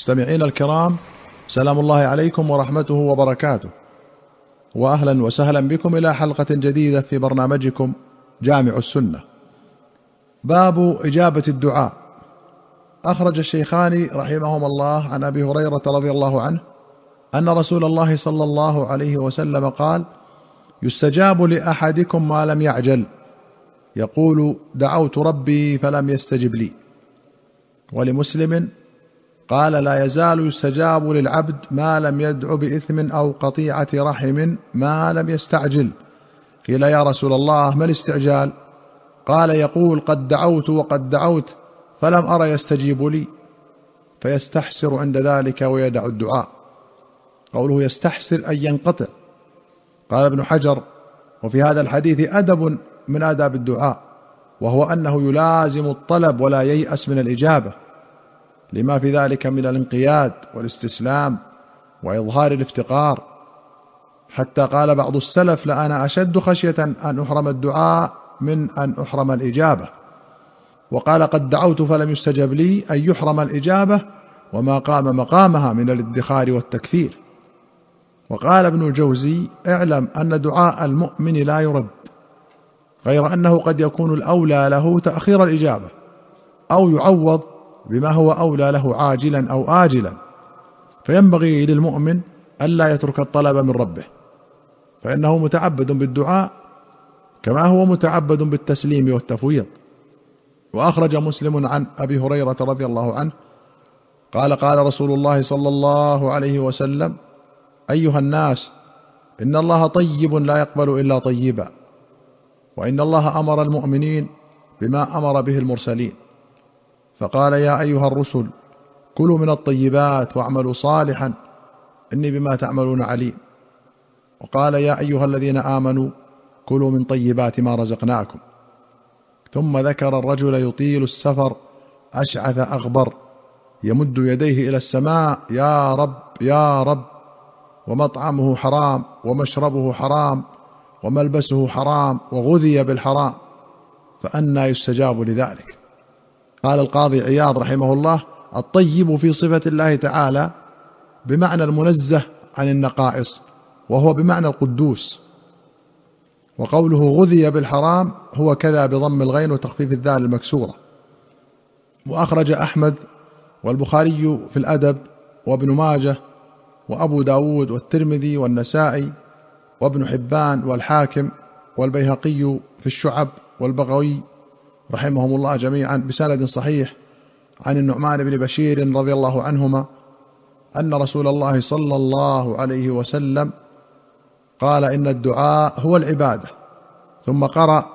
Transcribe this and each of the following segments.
مستمعينا الكرام سلام الله عليكم ورحمته وبركاته. واهلا وسهلا بكم إلى حلقة جديدة في برنامجكم جامع السنة. باب إجابة الدعاء. أخرج الشيخان رحمهما الله عن أبي هريرة رضي الله عنه أن رسول الله صلى الله عليه وسلم قال يستجاب لأحدكم ما لم يعجل. يقول دعوت ربي فلم يستجب لي. ولمسلم قال لا يزال يستجاب للعبد ما لم يدع بإثم أو قطيعة رحم ما لم يستعجل. قيل يا رسول الله ما الاستعجال؟ قال يقول قد دعوت وقد دعوت فلم ار يستجيب لي. فيستحسر عند ذلك ويدع الدعاء. قوله يستحسر ان ينقطع. قال ابن حجر وفي هذا الحديث أدب من آداب الدعاء وهو أنه يلازم الطلب ولا ييأس من الإجابة. لما في ذلك من الانقياد والاستسلام وإظهار الافتقار. حتى قال بعض السلف لأنا أشد خشية أن أحرم الدعاء من أن أحرم الإجابة. وقال قد دعوت فلم يستجب لي أن يحرم الإجابة وما قام مقامها من الادخار والتكفير. وقال ابن الجوزي اعلم أن دعاء المؤمن لا يرد غير أنه قد يكون الأولى له تأخير الإجابة أو يعوض بما هو أولى له عاجلا أو اجلا. فينبغي للمؤمن ألا يترك الطلب من ربه. فإنه متعبد بالدعاء كما هو متعبد بالتسليم والتفويض. وأخرج مسلم عن أبي هريرة رضي الله عنه قال قال رسول الله صلى الله عليه وسلم أيها الناس إن الله طيب لا يقبل إلا طيبا وإن الله أمر المؤمنين بما أمر به المرسلين. فقال يا أيها الرسل كلوا من الطيبات واعملوا صالحا إني بما تعملون عليم. وقال يا أيها الذين آمنوا كلوا من طيبات ما رزقناكم. ثم ذكر الرجل يطيل السفر أشعث أغبر يمد يديه إلى السماء يا رب يا رب ومطعمه حرام ومشربه حرام وملبسه حرام وغذي بالحرام فأنى يستجاب لذلك. قال القاضي عياض رحمه الله الطيب في صفة الله تعالى بمعنى المنزه عن النقائص وهو بمعنى القدوس. وقوله غذي بالحرام هو كذا بضم الغين وتخفيف الذال المكسورة. وأخرج أحمد والبخاري في الأدب وابن ماجه وأبو داود والترمذي والنسائي وابن حبان والحاكم والبيهقي في الشعب والبغوي رحمهم الله جميعا بسند صحيح عن النعمان بن بشير رضي الله عنهما أن رسول الله صلى الله عليه وسلم قال إن الدعاء هو العبادة. ثم قرأ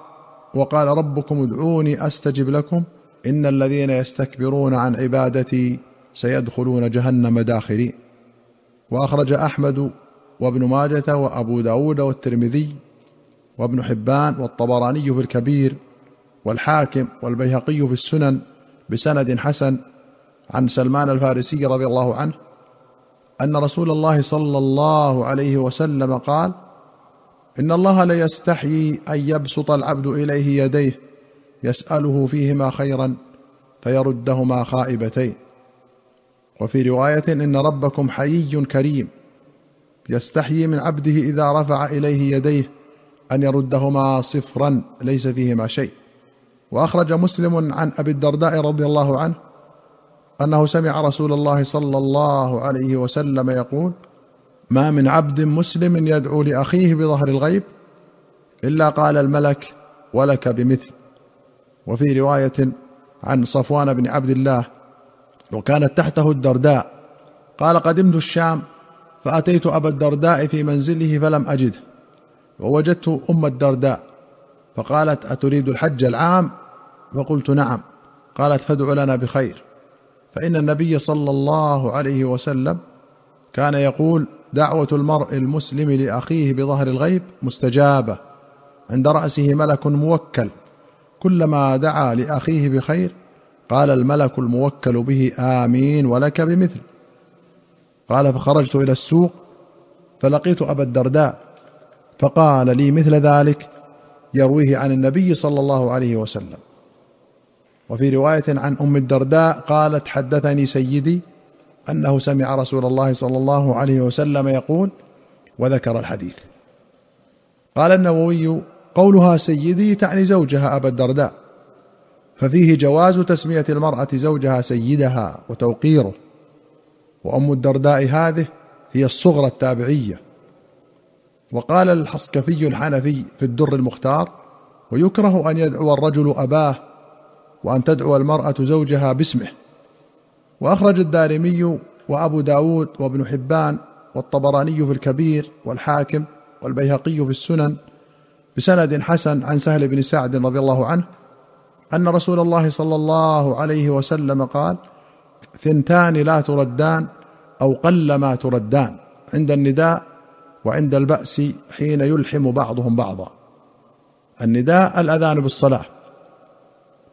وقال ربكم ادعوني أستجب لكم. إن الذين يستكبرون عن عبادتي سيدخلون جهنم داخرين. وأخرج أحمد وابن ماجة وأبو داود والترمذي وابن حبان والطبراني في الكبير والحاكم والبيهقي في السنن بسند حسن عن سلمان الفارسي رضي الله عنه أن رسول الله صلى الله عليه وسلم قال إن الله ليستحيي أن يبسط العبد إليه يديه يسأله فيهما خيرا فيردهما خائبتين. وفي رواية إن ربكم حيي كريم يستحيي من عبده إذا رفع إليه يديه أن يردهما صفرا ليس فيهما شيء. وأخرج مسلم عن أبي الدرداء رضي الله عنه أنه سمع رسول الله صلى الله عليه وسلم يقول ما من عبد مسلم يدعو لأخيه بظهر الغيب إلا قال الملك ولك بمثل. وفي رواية عن صفوان بن عبد الله وكانت تحته الدرداء قال قدمت الشام فأتيت أبا الدرداء في منزله فلم أجده ووجدت أم الدرداء فقالت أتريد الحج العام؟ فقلت نعم. قالت فادع لنا بخير. فإن النبي صلى الله عليه وسلم كان يقول دعوة المرء المسلم لأخيه بظهر الغيب مستجابة. عند رأسه ملك موكل. كلما دعا لأخيه بخير قال الملك الموكل به آمين ولك بمثل. قال فخرجت إلى السوق فلقيت أبا الدرداء فقال لي مثل ذلك يرويه عن النبي صلى الله عليه وسلم. وفي رواية عن أم الدرداء قالت حدثني سيدي أنه سمع رسول الله صلى الله عليه وسلم يقول وذكر الحديث. قال النووي قولها سيدي تعني زوجها أبا الدرداء ففيه جواز تسمية المرأة زوجها سيدها وتوقيره وأم الدرداء هذه هي الصغرى التابعية. وقال الحصكفي الحنفي في الدر المختار ويكره أن يدعو الرجل أباه وأن تدعو المرأة زوجها باسمه. وأخرج الدارمي وأبو داود وابن حبان والطبراني في الكبير والحاكم والبيهقي في السنن بسند حسن عن سهل بن سعد رضي الله عنه أن رسول الله صلى الله عليه وسلم قال ثنتان لا تردان أو قل ما تردان عند النداء وعند البأس حين يلحم بعضهم بعضا. النداء الأذان بالصلاة.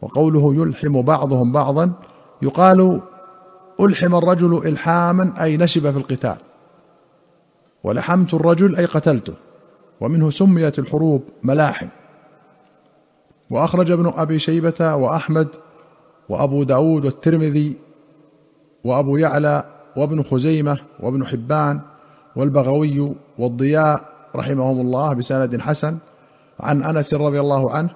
وقوله يلحم بعضهم بعضا يقال ألحم الرجل الحاما أي نشب في القتال. ولحمت الرجل أي قتلته. ومنه سميت الحروب ملاحم. وأخرج ابن أبي شيبة وأحمد وأبو داود والترمذي وأبو يعلى وابن خزيمة وابن حبان والبغوي والضياء رحمهم الله بسند حسن عن أنس رضي الله عنه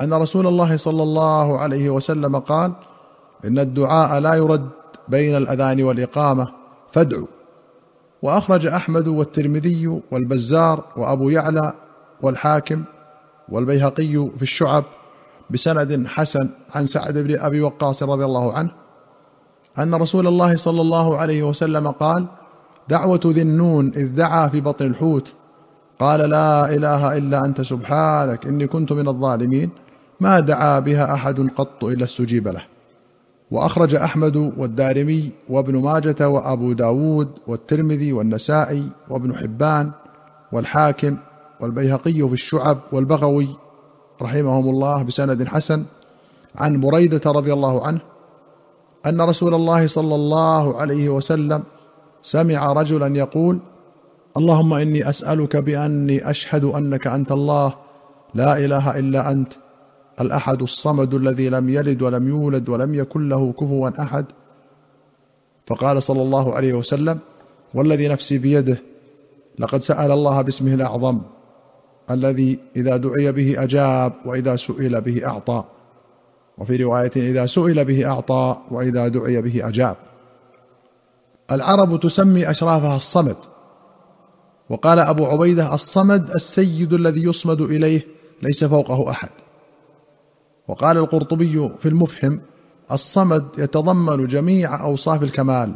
أن رسول الله صلى الله عليه وسلم قال إن الدعاء لا يرد بين الأذان والإقامة فادعوا. وأخرج أحمد والترمذي والبزار وأبو يعلى والحاكم والبيهقي في الشعب بسند حسن عن سعد بن أبي وقاص رضي الله عنه أن رسول الله صلى الله عليه وسلم قال دعوة ذي النون إذ دعا في بطن الحوت قال لا إله إلا أنت سبحانك إني كنت من الظالمين. ما دعا بها أحد قط إلا استجيب له. وأخرج أحمد والدارمي وابن ماجة وأبو داود والترمذي والنسائي وابن حبان والحاكم والبيهقي في الشعب والبغوي رحمهم الله بسند حسن عن بريدة رضي الله عنه أن رسول الله صلى الله عليه وسلم سمع رجلا يقول اللهم إني أسألك بأني أشهد أنك أنت الله. لا إله إلا أنت. الأحد الصمد الذي لم يلد ولم يولد ولم يكن له كفوا أحد. فقال صلى الله عليه وسلم والذي نفسي بيده لقد سأل الله باسمه الأعظم الذي إذا دعي به أجاب وإذا سئل به أعطى. وفي رواية إذا سئل به أعطى وإذا دعي به أجاب. العرب تسمي أشرافها الصمد. وقال أبو عبيدة الصمد السيد الذي يصمد إليه ليس فوقه أحد. وقال القرطبي في المفهم الصمد يتضمن جميع أوصاف الكمال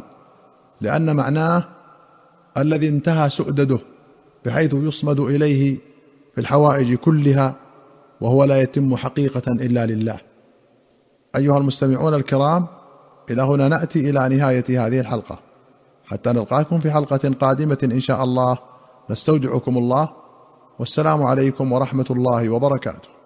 لأن معناه الذي انتهى سؤدده بحيث يصمد إليه في الحوائج كلها وهو لا يتم حقيقة إلا لله. أيها المستمعون الكرام إلى هنا نأتي إلى نهاية هذه الحلقة. حتى نلقاكم في حلقة قادمة إن شاء الله. نستودعكم الله والسلام عليكم ورحمة الله وبركاته.